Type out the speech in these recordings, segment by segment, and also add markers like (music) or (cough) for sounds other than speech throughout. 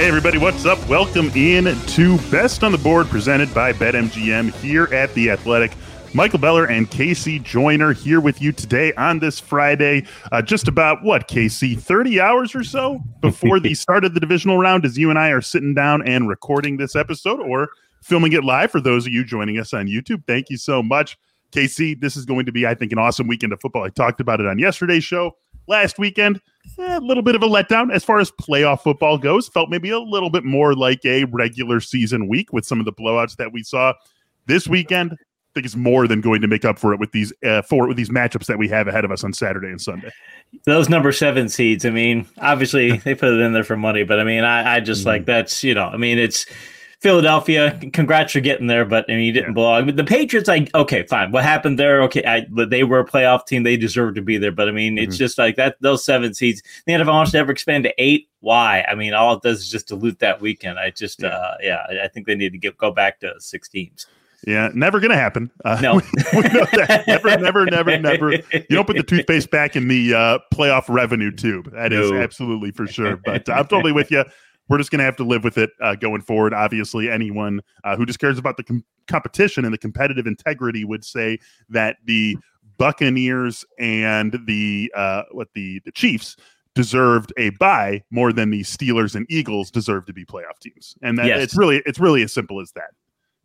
Hey, everybody, what's up? Welcome in to Best on the Board presented by BetMGM here at The Athletic. Michael Beller and Casey Joyner here with you today on this Friday. Uh, just about what, Casey, 30 hours or so before the (laughs) start of the divisional round as you and I are sitting down and recording this episode or filming it live for those of you joining us on YouTube. Thank you so much. Casey, this is going to be, I think, an awesome weekend of football. I talked about it on yesterday's show. Last weekend, a little bit of a letdown as far as playoff football goes. Felt maybe a little bit more like a regular season week with some of the blowouts that we saw this weekend. I think it's more than going to make up for it with these uh, for with these matchups that we have ahead of us on Saturday and Sunday. Those number seven seeds. I mean, obviously (laughs) they put it in there for money, but I mean, I, I just mm-hmm. like that's you know, I mean, it's Philadelphia, congrats for getting there, but I mean, you didn't yeah. belong. But the Patriots, like, okay, fine. What happened there? Okay, I, they were a playoff team; they deserved to be there. But I mean, mm-hmm. it's just like that. Those seven seeds, the NFL wants to ever expand to eight. Why? I mean, all it does is just dilute that weekend. I just, yeah, uh, yeah I think they need to get go back to six teams. Yeah, never going to happen. Uh, (laughs) no, we, we know that. Never, never, never, never. You don't put the toothpaste back in the uh, playoff revenue tube. That no. is absolutely for sure. But (laughs) I'm totally with you we're just going to have to live with it uh, going forward. Obviously, anyone uh, who just cares about the com- competition and the competitive integrity would say that the Buccaneers and the uh, what the the Chiefs deserved a bye more than the Steelers and Eagles deserve to be playoff teams, and that yes. it's really it's really as simple as that.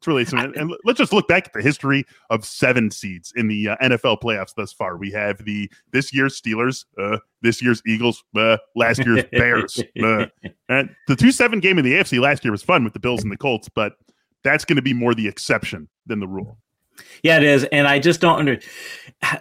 It's really simple. and let's just look back at the history of seven seeds in the uh, NFL playoffs thus far. We have the this year's Steelers, uh, this year's Eagles, uh, last year's (laughs) Bears. Uh, and the two seven game in the AFC last year was fun with the Bills and the Colts, but that's going to be more the exception than the rule. Yeah, it is, and I just don't under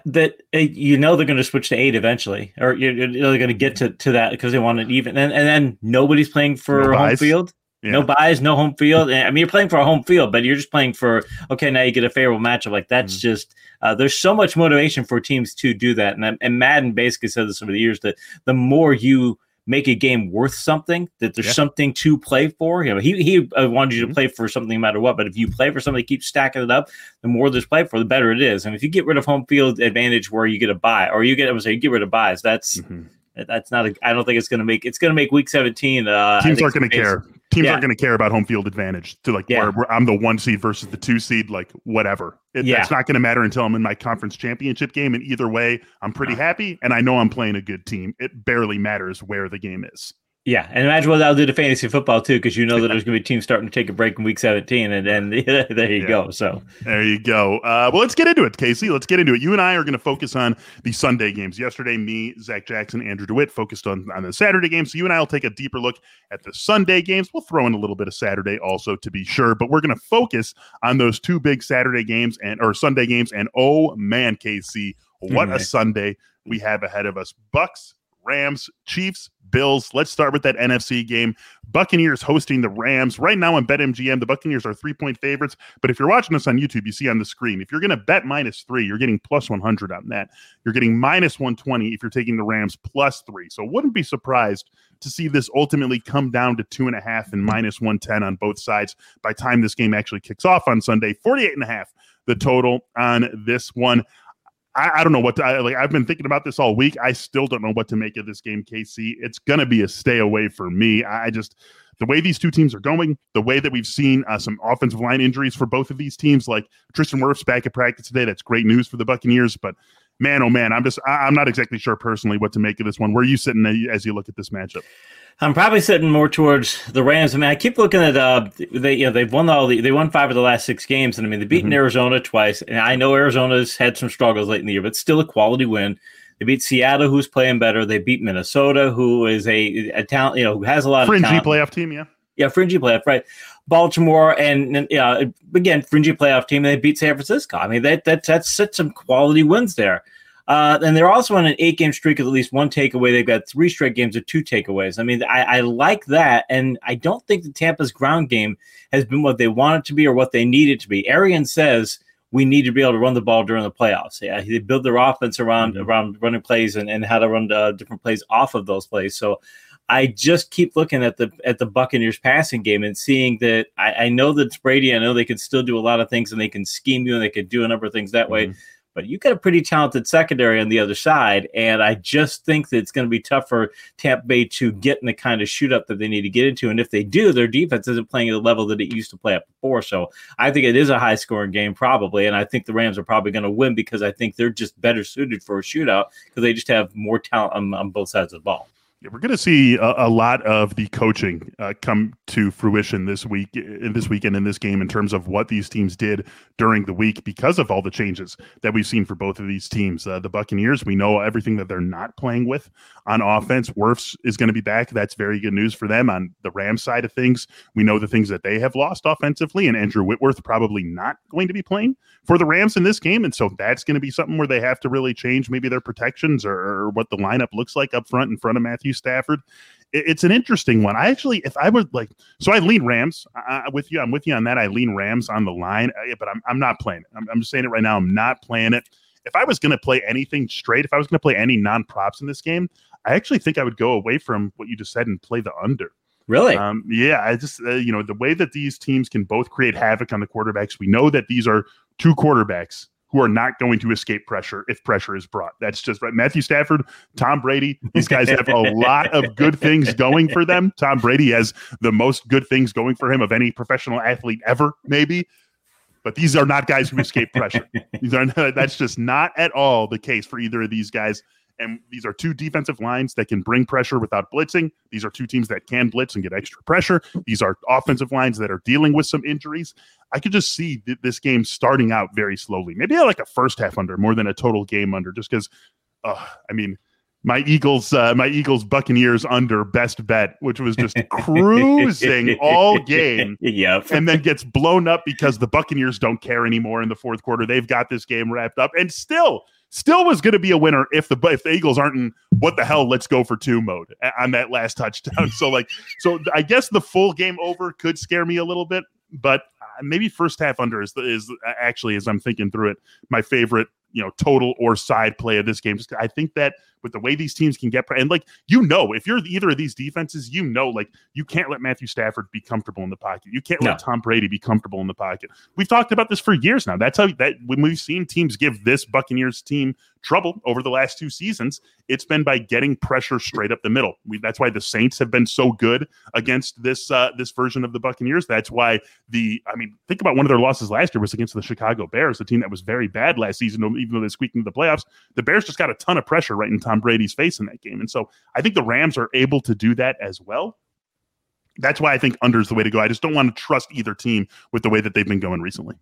that. Uh, you know, they're going to switch to eight eventually, or you're, you're going to get to to that because they want it even, and and then nobody's playing for no home field. Yeah. No buys, no home field. I mean, you're playing for a home field, but you're just playing for okay. Now you get a favorable matchup. Like that's mm just uh, there's so much motivation for teams to do that. And and Madden basically said this over the years that the more you make a game worth something, that there's yeah. something to play for. You know, he he uh, wanted you to mm-hmm. play for something no matter what. But if you play for something, keep stacking it up. The more there's play for, the better it is. And if you get rid of home field advantage, where you get a buy, or you get I would say you get rid of buys, that's mm-hmm. That's not. A, I don't think it's going to make. It's going to make week 17. Uh, Teams aren't going to care teams yeah. aren't going to care about home field advantage to like yeah. where, where, I'm the one seed versus the two seed, like whatever. It, yeah. It's not going to matter until I'm in my conference championship game. And either way, I'm pretty happy and I know I'm playing a good team. It barely matters where the game is. Yeah, and imagine what that'll do to fantasy football too, because you know that there's going to be teams starting to take a break in week 17, and then (laughs) there you yeah. go. So there you go. Uh, well, let's get into it, Casey. Let's get into it. You and I are going to focus on the Sunday games. Yesterday, me, Zach Jackson, Andrew DeWitt focused on on the Saturday games. So you and I will take a deeper look at the Sunday games. We'll throw in a little bit of Saturday also to be sure, but we're going to focus on those two big Saturday games and or Sunday games. And oh man, Casey, what mm-hmm. a Sunday we have ahead of us. Bucks Rams, Chiefs, Bills. Let's start with that NFC game. Buccaneers hosting the Rams. Right now on BetMGM, the Buccaneers are three point favorites. But if you're watching us on YouTube, you see on the screen, if you're going to bet minus three, you're getting plus 100 on that. You're getting minus 120 if you're taking the Rams plus three. So wouldn't be surprised to see this ultimately come down to two and a half and minus 110 on both sides by time this game actually kicks off on Sunday. 48 and a half the total on this one. I, I, don't know what to I, like. I've been thinking about this all week. I still don't know what to make of this game, KC. It's gonna be a stay away for me. I just the way these two teams are going, the way that we've seen uh, some offensive line injuries for both of these teams, like Tristan Wirfs back at practice today. That's great news for the Buccaneers, but man, oh man, I'm just I, I'm not exactly sure personally what to make of this one. Where are you sitting as you look at this matchup? I'm probably sitting more towards the Rams. I mean, I keep looking at uh, they you know they've won all the they won five of the last six games, and I mean they've beaten mm-hmm. Arizona twice, and I know Arizona's had some struggles late in the year, but still a quality win. They beat Seattle, who's playing better. They beat Minnesota, who is a, a talent, you know, who has a lot fringy of fringy playoff team, yeah, yeah, fringy playoff, right? Baltimore and yeah, again, fringy playoff team. They beat San Francisco. I mean, that that that's set some quality wins there. Uh, and they're also on an eight game streak of at least one takeaway. They've got three straight games of two takeaways. I mean, I, I, like that. And I don't think the Tampa's ground game has been what they want it to be or what they need it to be. Arians says we need to be able to run the ball during the playoffs. Yeah, they build their offense around mm-hmm. around running plays and, and how to run uh, different plays off of those plays. So I just keep looking at the at the Buccaneers passing game and seeing that I, I know that it's Brady. I know they can still do a lot of things and they can scheme you and they can do a number of things that mm-hmm. way but you got a pretty talented secondary on the other side. And I just think that it's going to be tough for Tampa Bay to get in the kind of shootout that they need to get into. And if they do, their defense isn't playing at the level that it used to play at before. So I think it is a high scoring game, probably. And I think the Rams are probably going to win because I think they're just better suited for a shootout because they just have more talent on, on both sides of the ball. Yeah, we're going to see a, a, lot of the coaching uh, come to fruition this week, in this weekend, in this game, in terms of what these teams did during the week because of all the changes that we've seen for both of these teams. Uh, the Buccaneers, we know everything that they're not playing with on offense. Wirfs is going to be back. That's very good news for them. On the Rams side of things, we know the things that they have lost offensively, and Andrew Whitworth probably not going to be playing for the Rams in this game, and so that's going to be something where they have to really change maybe their protections or, or what the lineup looks like up front in front of Matthew Stafford. it's an interesting one. I actually, if I would like, so I lean Rams I, with you. I'm with you on that. I lean Rams on the line, but I'm, I'm not playing it. I'm, I'm just saying it right now. I'm not playing it. If I was going to play anything straight, if I was going to play any non props in this game, I actually think I would go away from what you just said and play the under. Really? Um, yeah, I just uh, you know the way that these teams can both create havoc on the quarterbacks. We know that these are two quarterbacks who are not going to escape pressure if pressure is brought. That's just right. Matthew Stafford, Tom Brady, these guys have a lot of good things going for them. Tom Brady has the most good things going for him of any professional athlete ever, maybe. But these are not guys who escape pressure. These are that's just not at all the case for either of these guys. And these are two defensive lines that can bring pressure without blitzing. These are two teams that can blitz and get extra pressure. These are offensive lines that are dealing with some injuries. I could just see th- this game starting out very slowly. Maybe I like a first half under more than a total game under, just because. Uh, I mean, my Eagles, uh, my Eagles Buccaneers under best bet, which was just (laughs) cruising all game. Yep. And then gets blown up because the Buccaneers don't care anymore in the fourth quarter. They've got this game wrapped up. And still, still was going to be a winner if the if the Eagles aren't in what the hell let's go for two mode on that last touchdown. so like (laughs) so I guess the full game over could scare me a little bit, but uh, maybe first half under is is actually as I'm thinking through it my favorite you know total or side play of this game. I think that with the way these teams can get and like you know if you're either of these defenses, you know like you can't let Matthew Stafford be comfortable in the pocket. You can't no. let Tom Brady be comfortable in the pocket. We've talked about this for years now. That's how that when we've seen teams give this Buccaneers team trouble over the last two seasons, it's been by getting pressure straight up the middle. We, that's why the Saints have been so good against this uh, this version of the Buccaneers. That's why the I mean, think about one of their losses last year was against the Chicago Bears, a team that was very bad last season, even though they squeaked into the playoffs. The Bears just got a ton of pressure right in Tom Brady's face in that game, and so I think the Rams are able to do that as well. That's why I think under is the way to go. I just don't want to trust either team with the way that they've been going recently.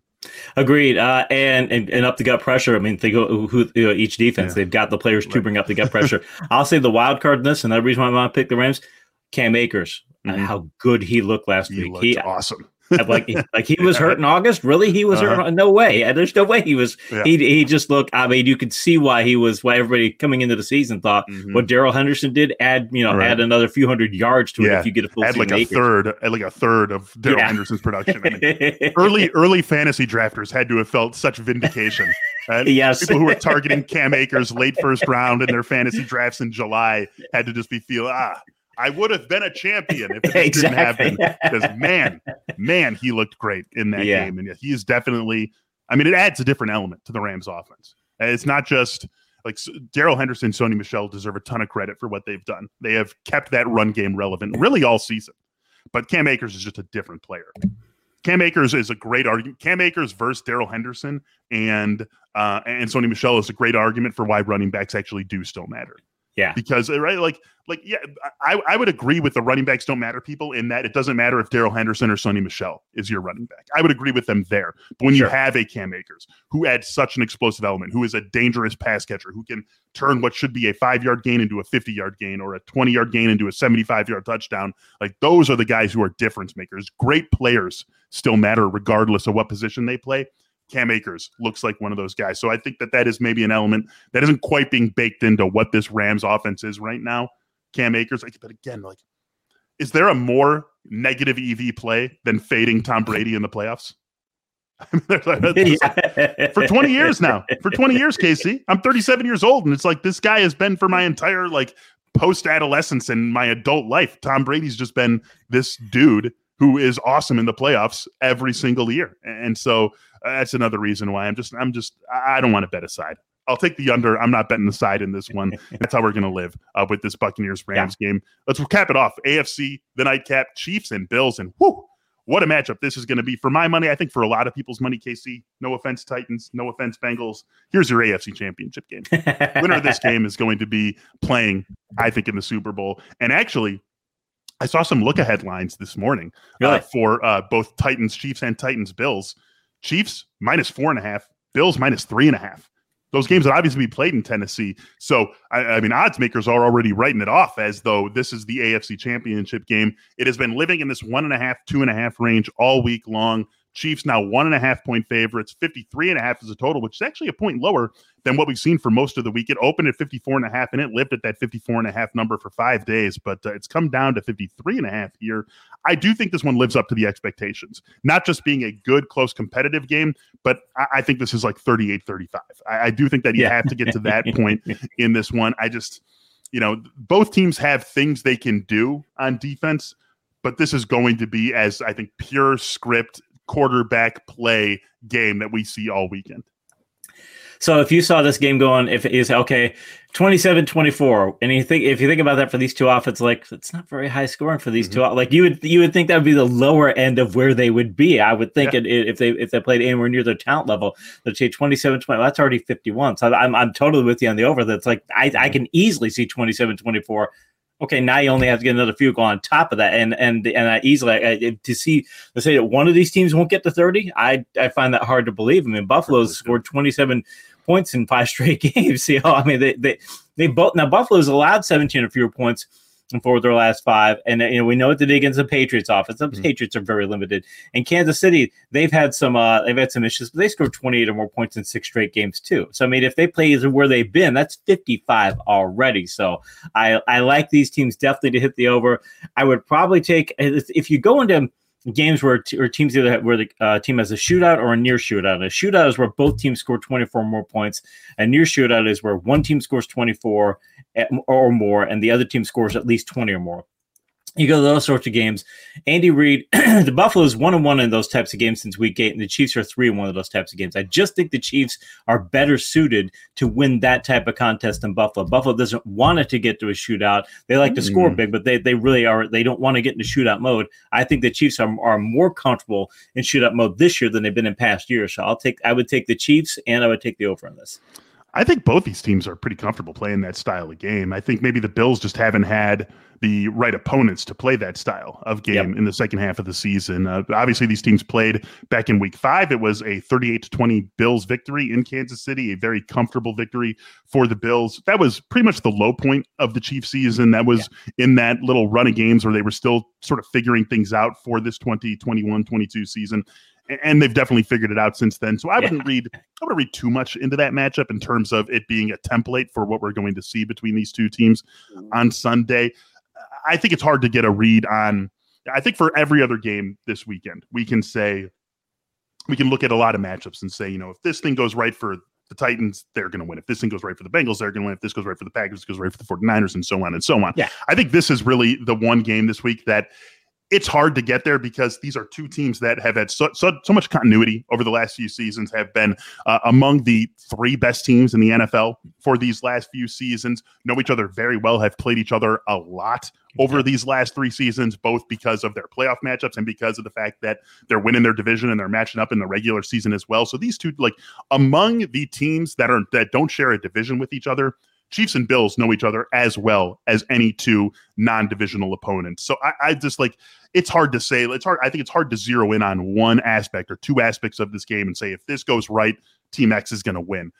Agreed. Uh, and, and, and up the gut pressure. I mean, they go who, you know, each defense. Yeah. They've got the players to right. bring up the gut (laughs) pressure. I'll say the wild card in this, and the reason why I want to pick the Rams, Cam Akers, mm-hmm. how good he looked last he week. He awesome like like he (laughs) was hurt in August. Really, he was uh-huh. hurt. No way. There's no way he was. Yeah. He he just looked. I mean, you could see why he was. Why everybody coming into the season thought mm-hmm. what Darrell Henderson did. Add you know right. add another few hundred yards to yeah. it if you get a full. Add like a third. Add like a third of (laughs) Darrell yeah. Henderson's production. I mean, (laughs) early early fantasy drafters had to have felt such vindication. Uh, yes. People who were targeting Cam Akers late first round in their fantasy drafts in July had to just be feel ah I would have been a champion if (laughs) it exactly. didn't happen. Because man, man, he looked great in that yeah. game, and he is definitely. I mean, it adds a different element to the Rams' offense. It's not just like Darrell Henderson, Sony Michel deserve a ton of credit for what they've done. They have kept that run game relevant really all season. But Cam Akers is just a different player. Cam Akers is a great argument. Cam Akers versus Darrell Henderson and uh, and Sony Michel is a great argument for why running backs actually do still matter. Yeah. Because uh, right, like like yeah, I, I would agree with the running backs don't matter people in that it doesn't matter if Darrell Henderson or Sony Michel is your running back. I would agree with them there. But when sure. you have a Cam Akers who adds such an explosive element, who is a dangerous pass catcher, who can turn what should be a five yard gain into a 50 yard gain or a 20 yard gain into a 75 yard touchdown, like those are the guys who are difference makers. Great players still matter regardless of what position they play. Cam Akers looks like one of those guys. So I think that that is maybe an element that isn't quite being baked into what this Rams offense is right now. Cam Akers, but again, like, is there a more negative EV play than fading Tom Brady in the playoffs? (laughs) for 20 years now. For 20 years, Casey. I'm 37 years old, and it's like this guy has been for my entire like post adolescence and my adult life. Tom Brady's just been this dude who is awesome in the playoffs every single year. And so uh, that's another reason why I'm just I'm just I don't want to bet aside. I'll take the under. I'm not betting the side in this one. (laughs) That's how we're going to live uh, with this Buccaneers Rams yeah. game. Let's cap it off. AFC, the nightcap, Chiefs and Bills, and whoo, what a matchup this is going to be. For my money, I think for a lot of people's money, KC, no offense, Titans, no offense, Bengals. Here's your AFC championship game. Winner of this (laughs) game is going to be playing, I think, in the Super Bowl. And actually, I saw some look ahead lines this morning uh, really? uh, for uh, both Titans, Chiefs, and Titans, Bills. Chiefs minus four and a half, Bills minus three and a half those games would obviously be played in Tennessee. So, I, I, mean, odds makers are already writing it off as though this is the AFC championship game. It has been living in this one and a half, two and a half range all week long. Chiefs now one and a half point favorites, 53 and a half is a total, which is actually a point lower than what we've seen for most of the week. It opened at 54 and a half and it lived at that 54 and a half number for five days, but uh, it's come down to 53 and a half here. I do think this one lives up to the expectations, not just being a good, close, competitive game, but I, I think this is like 38 35. I, I do think that you yeah. have to get to that (laughs) point in this one. I just, you know, both teams have things they can do on defense but this is going to be as I think pure script quarterback play game that we see all weekend. So if you saw this game going, if it is okay, 27-24, and you think if you think about that for these two offenses, like it's not very high scoring for these mm-hmm. two. Like you would you would think that would be the lower end of where they would be. I would think yeah. it, if they if they played anywhere near their talent level, they'd say 27-20. Well, that's already 51. So I'm I'm totally with you on the over. That's like I, I mm-hmm. can easily see 27-24 okay, now you only have to get another field goal on top of that, and and and I easily I, to see to say that one of these teams won't get to thirty, I I find that hard to believe. I mean, Buffalo's scored twenty seven points in five (laughs) straight games. You know, I mean they they they both now Buffalo's allowed seventeen or fewer points for their last five. And you know, we know what they did against the Patriots offense. The mm-hmm. Patriots are very limited. And Kansas City, they've had some uh they've had some issues, but they scored 28 or more points in six straight games too. So I mean, if they play where they've been, that's 55 already. So I I like these teams definitely to hit the over. I would probably take if you go into games where t- or teams either have, where the uh, team has a shootout or a near shootout. A shootout is where both teams score 24 more points. A near shootout is where one team scores 24 or more and the other team scores at least 20 or more you go to those sorts of games. Andy Reid, (clears throat) the Buffaloes one and one in those types of games since week eight, and the Chiefs are three in one of those types of games. I just think the Chiefs are better suited to win that type of contest than Buffalo. Buffalo doesn't want it to get to a shootout. They like to score mm. big, but they, they really are they don't want to get into shootout mode. I think the Chiefs are, are more comfortable in shootout mode this year than they've been in past years. So I'll take I would take the Chiefs and I would take the over on this. I think both these teams are pretty comfortable playing that style of game. I think maybe the Bills just haven't had the right opponents to play that style of game yep. in the second half of the season. Uh, obviously, these teams played back in week five. It was a 38 to 20 Bills victory in Kansas City, a very comfortable victory for the Bills. That was pretty much the low point of the Chiefs season. That was yeah. in that little run of games where they were still sort of figuring things out for this 2021 22 season and they've definitely figured it out since then. So I wouldn't read I wouldn't read too much into that matchup in terms of it being a template for what we're going to see between these two teams mm-hmm. on Sunday. I think it's hard to get a read on. I think for every other game this weekend, we can say we can look at a lot of matchups and say, you know, if this thing goes right for the Titans, they're going to win. If this thing goes right for the Bengals, they're going to win. If this goes right for the Packers, it goes right for the 49ers, and so on and so on. Yeah. I think this is really the one game this week that it's hard to get there because these are two teams that have had so, so, so much continuity over the last few seasons, have been uh, among the three best teams in the NFL for these last few seasons, know each other very well, have played each other a lot over these last three seasons, both because of their playoff matchups and because of the fact that they're winning their division and they're matching up in the regular season as well. So these two, like among the teams that are that don't share a division with each other, Chiefs and Bills know each other as well as any two non-divisional opponents. So I, I, just like it's hard to say. It's hard. I think it's hard to zero in on one aspect or two aspects of this game and say if this goes right, Team X is going to win.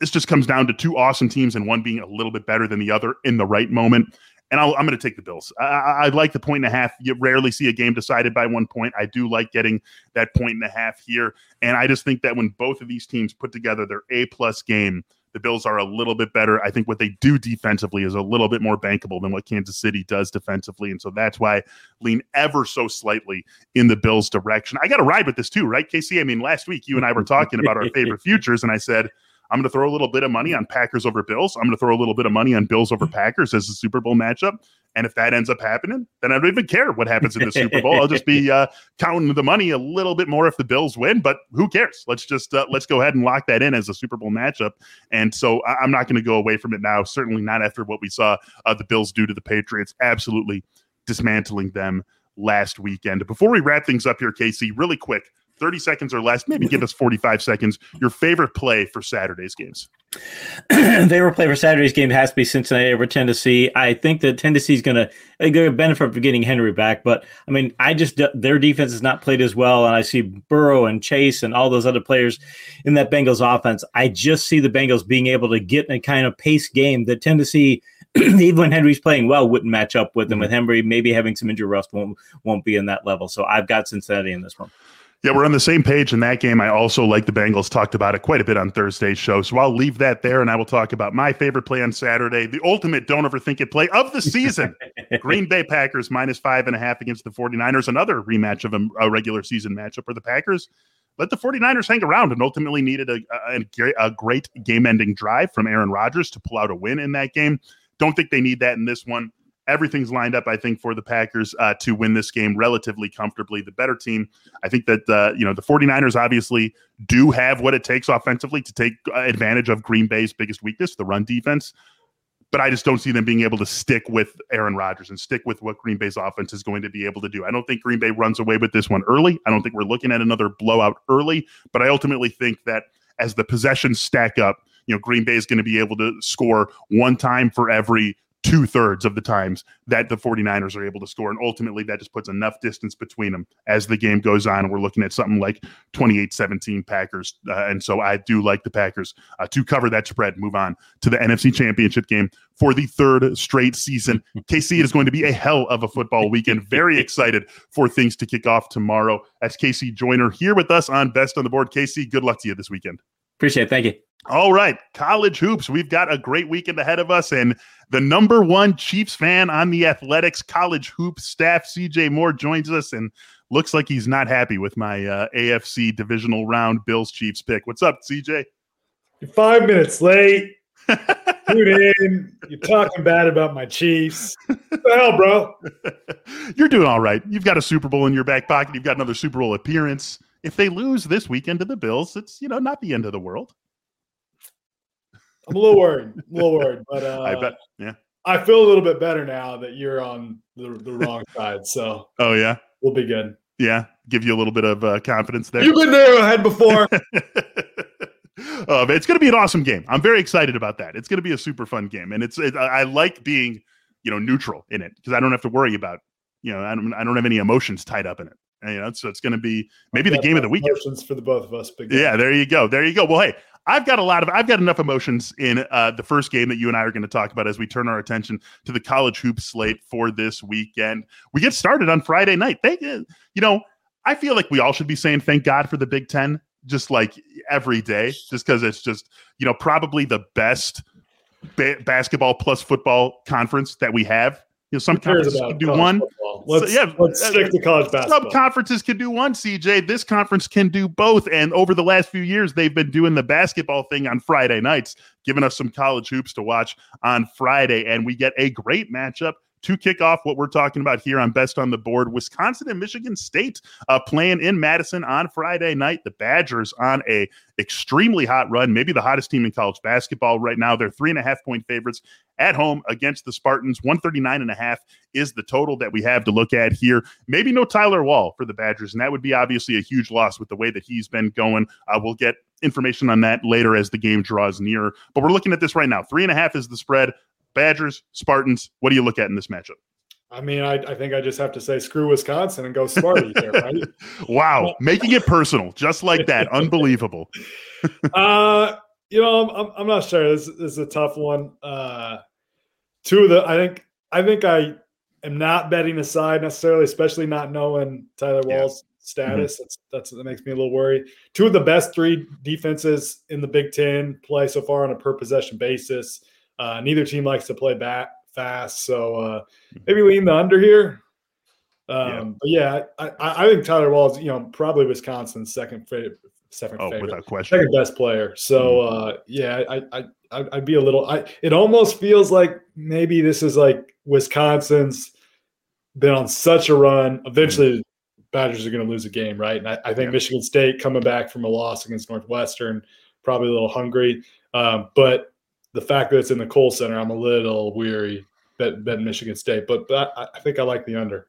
This just comes down to two awesome teams and one being a little bit better than the other in the right moment. And i am going to take the Bills. I, I, like the point and a half. You rarely see a game decided by one point. I do like getting that point and a half here. And I just think that when both of these teams put together their A plus game, the Bills are a little bit better. I think what they do defensively is a little bit more bankable than what Kansas City does defensively. And so that's why I lean ever so slightly in the Bills' direction. I got to ride with this too, right, Casey? I mean, last week you and I were talking about our favorite (laughs) futures, and I said, I'm going to throw a little bit of money on Packers over Bills. I'm going to throw a little bit of money on Bills over mm-hmm. Packers as a Super Bowl matchup. And if that ends up happening, then I don't even care what happens in the Super Bowl. I'll just be (laughs) uh, counting the money a little bit more if the Bills win. But who cares? Let's just uh, let's go ahead and lock that in as a Super Bowl matchup. And so I- am not going to go away from it now. Certainly not after what we saw uh, the Bills do to the Patriots. Absolutely dismantling them last weekend. Before we wrap things up here, Casey, really quick. 30 seconds or less, maybe give us 45 seconds. Your favorite play for Saturday's games? (clears throat) favorite play for Saturday's game has to be Cincinnati over Tennessee. I think that Tennessee is going to benefit from getting Henry back, but I mean, I just their defense has not played as well, and I see Burrow and Chase and all those other players in that Bengals offense. I just see the Bengals being able to get in a kind of pace game that Tennessee (clears throat) even when Henry's playing well, wouldn't match up with them. Mm-hmm. With Henry maybe having some injury rust, won't won't be in that level. So I've got Cincinnati in this one. Yeah, we're on the same page in that game. I also like the Bengals. Talked about it quite a bit on Thursday's show. So I'll leave that there and I will talk about my favorite play on Saturday, the ultimate don't overthink it play of the season. (laughs) Green Bay Packers minus five and a half against the 49ers. Another rematch of a, regular season matchup where the Packers let the 49ers hang around and ultimately needed a, a, a great game ending drive from Aaron Rodgers to pull out a win in that game. Don't think they need that in this one everything's lined up, I think, for the Packers uh, to win this game relatively comfortably. The better team. I think that, uh, you know, the 49ers obviously do have what it takes offensively to take advantage of Green Bay's biggest weakness, the run defense. But I just don't see them being able to stick with Aaron Rodgers and stick with what Green Bay's offense is going to be able to do. I don't think Green Bay runs away with this one early. I don't think we're looking at another blowout early, but I ultimately think that as the possessions stack up, you know, Green Bay is going to be able to score one time for every two thirds of the times that the 49ers are able to score. And ultimately, that just puts enough distance between them as the game goes on. We're looking at something like 28 17 Packers. Uh, and so I do like the Packers uh, to cover that spread, move on to the NFC Championship game for the third straight season. (laughs) KC, is going to be a hell of a football weekend. Very excited for things to kick off tomorrow. That's Casey Joyner here with us on Best on the Board. Casey, good luck to you this weekend. Appreciate it. Thank you. All right, college hoops. We've got a great weekend ahead of us, and the number one Chiefs fan on the Athletics college hoops staff, CJ Moore, joins us, and looks like he's not happy with my uh, AFC divisional round Bills Chiefs pick. What's up, CJ? You're five minutes late. (laughs) Tune in. You're talking bad about my Chiefs. What the hell, bro? (laughs) You're doing all right. You've got a Super Bowl in your back pocket. You've got another Super Bowl appearance. If they lose this weekend to the Bills, it's you know not the end of the world. I'm a little worried. I'm a little worried, but uh, (laughs) I bet. Yeah. I feel a little bit better now that you're on the, the wrong (laughs) side. So. Oh yeah. We'll be good. Yeah, give you a little bit of uh, confidence there. You've been there ahead before. (laughs) uh, it's going to be an awesome game. I'm very excited about that. It's going to be a super fun game, and it's it, I like being you know neutral in it because I don't have to worry about you know I don't I don't have any emotions tied up in it. And, you know, so it's going to be maybe the game of the weekend. Emotions for the both of us. Big yeah, there you go. There you go. Well, hey, I've got a lot of I've got enough emotions in uh, the first game that you and I are going to talk about as we turn our attention to the college hoop slate for this weekend. We get started on Friday night. Thank you know, I feel like we all should be saying thank God for the Big Ten, just like every day, just because it's just you know probably the best ba- basketball plus football conference that we have you know, some conferences can do one. Let's, so, yeah, let's uh, stick to college basketball. Some conferences can do one, CJ. This conference can do both. And over the last few years, they've been doing the basketball thing on Friday nights, giving us some college hoops to watch on Friday. And we get a great matchup to kick off what we're talking about here on Best on the Board. Wisconsin and Michigan State uh, playing in Madison on Friday night. The Badgers on a extremely hot run, maybe the hottest team in college basketball right now. They're three and a half point favorites at home against the Spartans. 139 and a half is the total that we have to look at here. Maybe no Tyler Wahl for the Badgers, and that would be obviously a huge loss with the way that he's been going. Uh, we'll get information on that later as the game draws nearer. But we're looking at this right now. Three and a half is the spread. Badgers, Spartans. What do you look at in this matchup? I mean, I, I think I just have to say screw Wisconsin and go Sparty here, right? (laughs) wow, making it personal, just like that. (laughs) Unbelievable. uh, you know, I'm, I'm, I'm not sure. This, this, is a tough one. Uh, two of the, I think, I think I am not betting aside necessarily, especially not knowing Tyler Wahl's yeah. status. Mm-hmm. That's that's that makes me a little worried. Two of the best three defenses in the Big Ten play so far on a per possession basis. Uh, neither team likes to play back fast, so uh, maybe lean the under here. Um, yeah. But yeah, I, I, think Tyler Wahl is you know probably Wisconsin's second favorite, second oh, favorite, without question, second best player. So mm-hmm. uh, yeah, I, I I'd be a little. I it almost feels like maybe this is like Wisconsin's been on such a run. Eventually, mm-hmm. Badgers are going to lose a game, right? And I, I think yeah. Michigan State coming back from a loss against Northwestern, probably a little hungry. Um, but the fact that it's in the Kohl Center, I'm a little weary bet, bet Michigan State. But, but I, I think I like the under.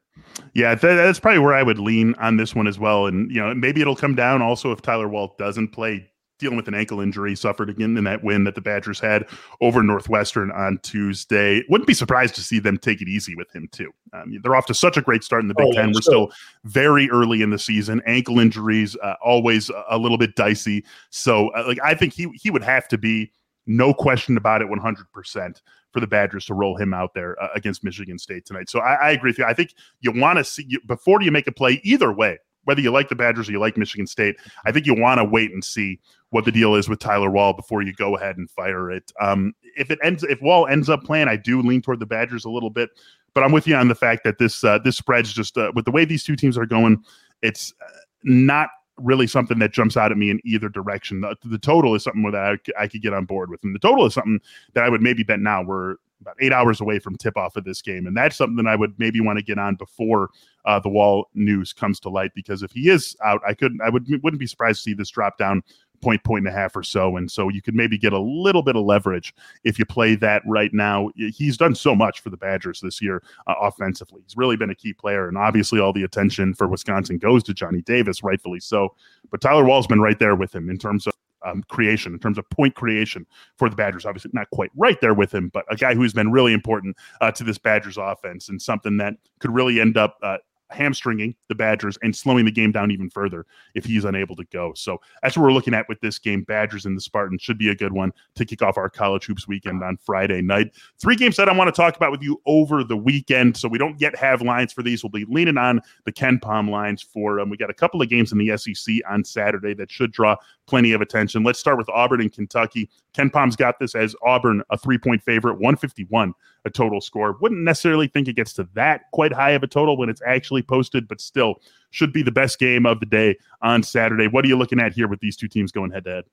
Yeah, that's probably where I would lean on this one as well. And you know, maybe it'll come down also if Tyler Wahl doesn't play dealing with an ankle injury suffered again in that win that the Badgers had over Northwestern on Tuesday. Wouldn't be surprised to see them take it easy with him too. Um, they're off to such a great start in the Big oh, Ten. We're still very early in the season. Ankle injuries uh, always a little bit dicey. So, uh, like, I think he he would have to be no question about it, one hundred percent for the Badgers to roll him out there uh, against Michigan State tonight. So I, I, agree with you. I think you want to see you, before you make a play either way whether you like the Badgers or you like Michigan State, I think you want to wait and see what the deal is with Tyler Wahl before you go ahead and fire it. Um, if it ends, if Wahl ends up playing, I do lean toward the Badgers a little bit, but I'm with you on the fact that this uh, this spread's just uh, with the way these two teams are going, it's uh, not really something that jumps out at me in either direction. The, the total is something that I, I, could get on board with, and the total is something that I would maybe bet now. We're about eight hours away from tip off of this game, and that's something that I would maybe want to get on before uh, the Wahl news comes to light. Because if he is out, I couldn't, I would wouldn't be surprised to see this drop down point, point and a half or so. And so you could maybe get a little bit of leverage if you play that right now. He's done so much for the Badgers this year uh, offensively. He's really been a key player. And obviously, all the attention for Wisconsin goes to Johnny Davis, rightfully so. But Tyler Wahl's been right there with him in terms of um, creation, in terms of point creation for the Badgers. Obviously, not quite right there with him, but a guy who's been really important uh, to this Badgers offense and something that could really end up uh, hamstringing the Badgers and slowing the game down even further if he's unable to go. So that's what we're looking at with this game. Badgers and the Spartans should be a good one to kick off our college hoops weekend on Friday night. Three games that I want to talk about with you over the weekend. So we don't yet have lines for these. We'll be leaning on the KenPom lines for um, we got a couple of games in the SEC on Saturday that should draw plenty of attention. Let's start with Auburn and Kentucky. KenPom's got this as Auburn a three point favorite, 151 a total score. Wouldn't necessarily think it gets to that quite high of a total when it's actually posted, but still should be the best game of the day on Saturday. What are you looking at here with these two teams going head to head?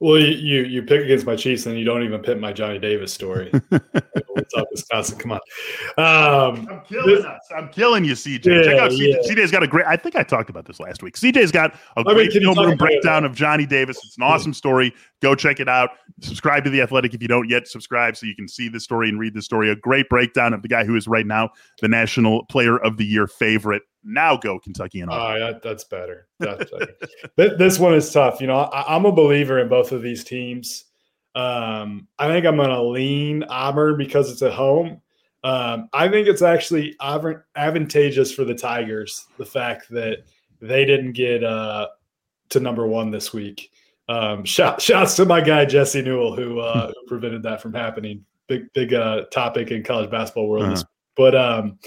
Well, you you pick against my Chiefs, and you don't even pick my Johnny Davis story. (laughs) What's up, Wisconsin? Come on, um, I'm killing this, us. I'm killing you, CJ. Yeah, Check out CJ. Yeah. CJ's got a great. I think I talked about this last week. CJ's got a I great film room breakdown of Johnny Davis. It's an awesome story. Go check it out. Subscribe to the Athletic if you don't yet subscribe, so you can see the story and read the story. A great breakdown of the guy who is right now the National Player of the Year favorite now go Kentucky and Auburn. That, that's better. That's better. (laughs) this one is tough. You know, I, am a believer in both of these teams. Um, I think I'm going to lean Auburn because it's at home. Um, I think it's actually advantageous for the Tigers the fact that they didn't get uh, to number one this week. Um, shout, shouts to my guy Jesse Newell who, uh, who prevented that from happening. Big big uh, topic in college basketball world. Uh-huh. But um,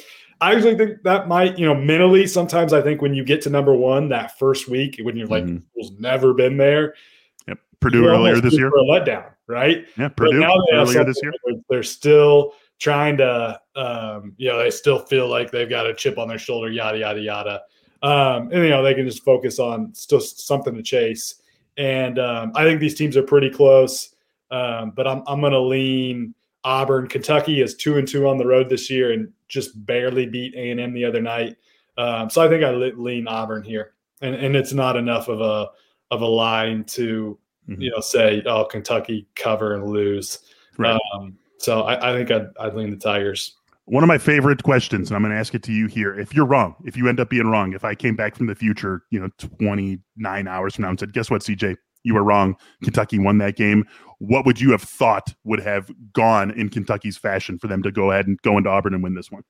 I actually think that might, you know, mentally, sometimes I think when you get to number one that first week, when you're like, mm-hmm. never been there. Yep. Purdue earlier this year. a letdown, right? Yeah. Purdue now earlier this year. They're still trying to, um, you know, they still feel like they've got a chip on their shoulder, yada, yada, yada. Um, and, you know, they can just focus on still something to chase. And um, I think these teams are pretty close. Um, but I'm, I'm going to lean Auburn. Kentucky is two and two on the road this year and just barely beat A and M the other night. Um, so I think I lean Auburn here, and and it's not enough of a of a line to mm-hmm. you know say oh Kentucky cover and lose. Right. Um, so I, I think I'd, I'd lean the Tigers. One of my favorite questions, and I'm going to ask it to you here. If you're wrong, if you end up being wrong, if I came back from the future, you know, 29 hours from now and said, guess what, CJ? You were wrong. Kentucky won that game what would you have thought would have gone in Kentucky's fashion for them to go ahead and go into Auburn and win this one?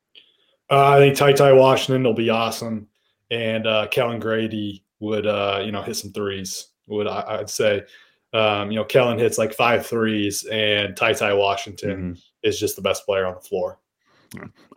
Uh, I think Ty Ty Washington will be awesome, and uh, Kellan Grady would uh, you know hit some threes. Would I, would say, um, you know, Kellan hits like five threes, and Ty Ty Washington mm-hmm. is just the best player on the floor.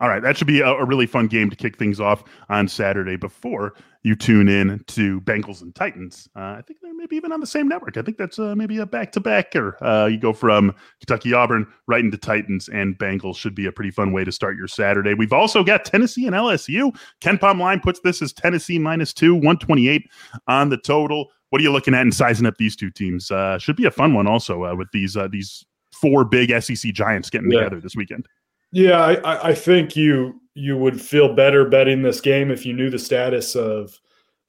All right, that should be a, a, really fun game to kick things off on Saturday before you tune in to Bengals and Titans. Uh, I think they're maybe even on the same network. I think that's uh, maybe a back to back, or uh, you go from Kentucky Auburn right into Titans and Bengals. Should be a pretty fun way to start your Saturday. We've also got Tennessee and LSU. KenPom line puts this as Tennessee minus two, one twenty eight on the total. what are you looking at in sizing up these two teams? Uh, should be a fun one also uh, with these uh, these four big SEC giants getting yeah. together this weekend. Yeah, I, I think you you would feel better betting this game if you knew the status of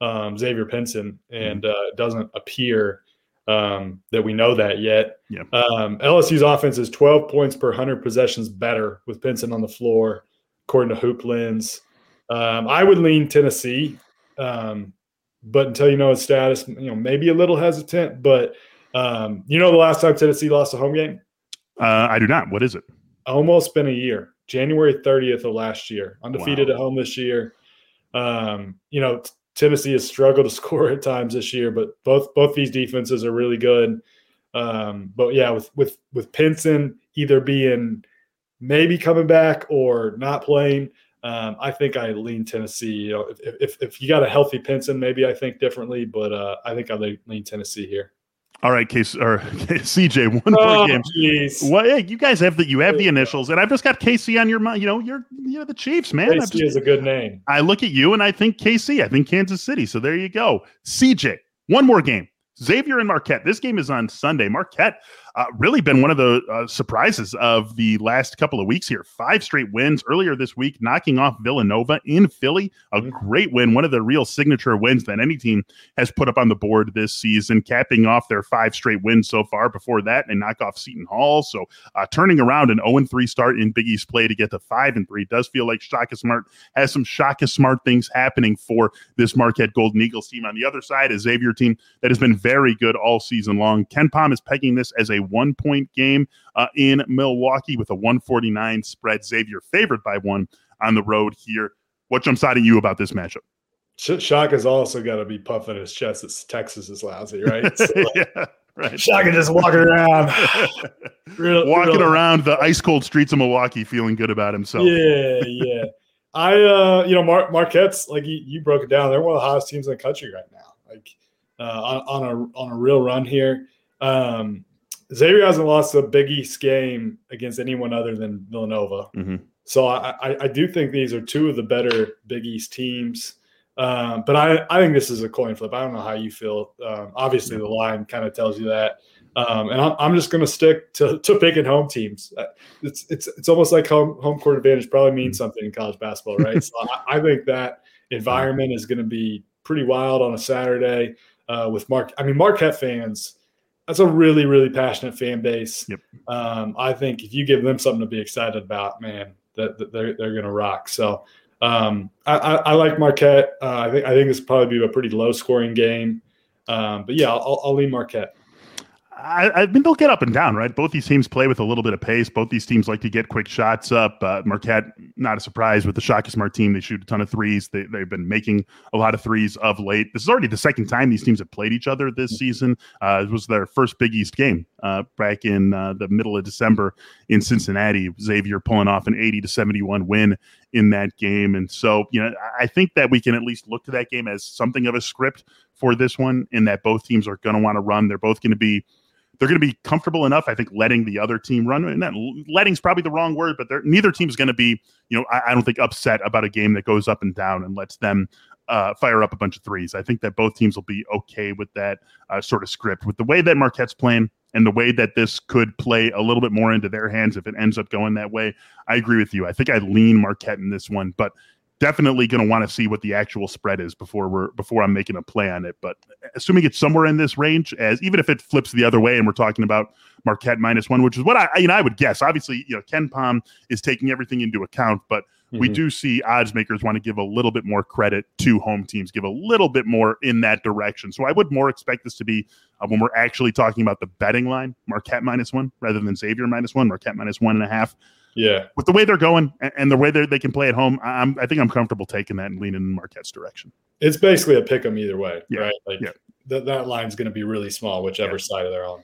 um, Xavier Pinson, and mm-hmm. uh, it doesn't appear um, that we know that yet. Yeah. Um, LSU's offense is 12 points per 100 possessions better with Pinson on the floor, according to HoopLens. Um, I would lean Tennessee, um, but until you know his status, you know maybe a little hesitant. But um, you know the last time Tennessee lost a home game? Uh, I do not. What is it? Almost been a year. January 30th of last year, undefeated wow. at home this year. Um, you know, Tennessee has struggled to (laughs) score at times this year, but both both these defenses are really good. Um, but yeah, with with with Pinson either being maybe coming back or not playing, um, I think I lean Tennessee. You know, if, if, if you got a healthy Pinson, maybe I think differently, but uh, I think I lean Tennessee here. All right, case or (laughs) CJ, one more oh, game. Geez. Well, hey, you guys have the you have the initials, and I've just got KC on your mind. You know, you're you're the Chiefs, man. KC just, is a good name. I look at you and I think KC. I think Kansas City. So there you go. CJ, one more game. Xavier and Marquette. This game is on Sunday. Marquette uh, really been one of the uh, surprises of the last couple of weeks here. Five straight wins earlier this week, knocking off Villanova in Philly. A mm-hmm. great win, one of the real signature wins that any team has put up on the board this season, capping off their five straight wins so far. Before that, and knock off Seton Hall. So uh, turning around an 0 3 start in Big East play to get to 5 and 3 does feel like Shaka Smart has some Shaka Smart things happening for this Marquette Golden Eagles team. On the other side, a Xavier team that has been very good all season long. KenPom is pegging this as a one point game uh, in Milwaukee with a 149 spread. Xavier favored by one on the road here. What jumps out at you about this matchup? Shock Shaka's also got to be puffing his chest that Texas is lousy, right? (laughs) So, yeah, right. Shaka just walking around, (laughs) real, walking real. around the ice cold streets of Milwaukee, feeling good about himself. Yeah, yeah. I, uh, you know, Mar- Marquette's like you, you, broke it down. They're one of the hottest teams in the country right now. Like uh, on, on a on a real run here. Um, Xavier hasn't lost a Big East game against anyone other than Villanova. Mm-hmm. So I, I, I, do think these are two of the better Big East teams. Um, but I, I think this is a coin flip. I don't know how you feel. Um, obviously, the line kind of tells you that. Um, and I'm, I'm just going to stick to to picking home teams. Uh, it's it's it's almost like home home court advantage probably means mm-hmm. something in college basketball, right? so I, I, think that (laughs) environment is going to be pretty wild on a Saturday uh, with Mark. I mean, Marquette fans that's a really really passionate fan base. Yep. Um, I think if you give them something to be excited about, man, that, that they're they're going to rock. So um, I, I, I, like Marquette. Uh, I think I think this will probably be a pretty low scoring game. Um, but yeah, I'll, I'll lean Marquette. I, I, mean, they'll get up and down, right? Both these teams play with a little bit of pace. Both these teams like to get quick shots up. Uh, Marquette, not a surprise with the Shaka Smart team. They shoot a ton of threes. They, they've been making a lot of threes of late. This is already the second time these teams have played each other this season. Uh, it was their first Big East game uh, back in uh, the middle of December in Cincinnati. Xavier pulling off an 80 to 71 win in that game. And so, you know, I think that we can at least look to that game as something of a script for this one, in that both teams are going to want to run. They're both going to be they're going to be comfortable enough, I think, letting the other team run. And that letting's probably the wrong word, but neither team's going to be, you know, I, I, don't think upset about a game that goes up and down and lets them uh, fire up a bunch of threes. I think that both teams will be okay with that uh, sort of script. With the way that Marquette's playing and the way that this could play a little bit more into their hands if it ends up going that way, I agree with you. I think I lean Marquette in this one, but definitely going to want to see what the actual spread is before we're before I'm making a play on it. But assuming it's somewhere in this range, as even if it flips the other way, and we're talking about Marquette minus one, which is what I you know I would guess. Obviously, you know KenPom is taking everything into account, but mm-hmm. we do see odds makers want to give a little bit more credit to home teams, give a little bit more in that direction. So I would more expect this to be uh, when we're actually talking about the betting line, Marquette minus one rather than Xavier minus one, Marquette minus one and a half. Yeah, with the way they're going and, the way they can play at home, I'm, I think I'm comfortable taking that and leaning in Marquette's direction. It's basically a pick 'em either way, yeah. right? Like yeah. th- that line's going to be really small, whichever yeah. side of they're on.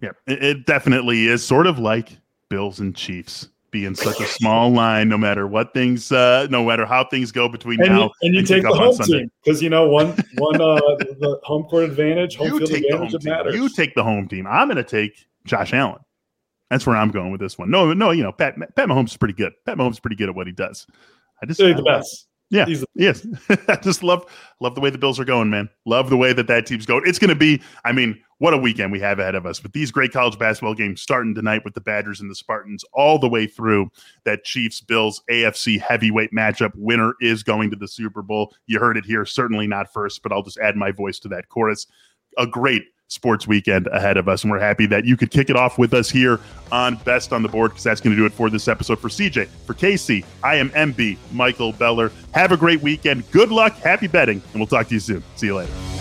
Yeah, it, it definitely is sort of like Bills and Chiefs being such a small line, no matter what things, uh, no matter how things go between and now you, and you and take the home team because you know one one uh, the home court advantage, home you field advantage matters. You take the home team. I'm going to take Josh Allen. That's where I'm going with this one. No, no, you know, Pat Pat Mahomes is pretty good. Pat Mahomes is pretty good at what he does. I just the best. Yeah. Yes. (laughs) I just love love the way the Bills are going, man. Love the way that that team's going. It's going to be, I mean, what a weekend we have ahead of us. with these great college basketball games starting tonight with the Badgers and the Spartans all the way through that Chiefs Bills AFC heavyweight matchup. Winner is going to the Super Bowl. You heard it here. Certainly not first, but I'll just add my voice to that chorus. A great sports weekend ahead of us. And we're happy that you could kick it off with us here on Best on the Board because that's going to do it for this episode. For CJ, for Casey, I am MB, Michael Beller. Have a great weekend. Good luck. Happy betting. And we'll talk to you soon. See you later.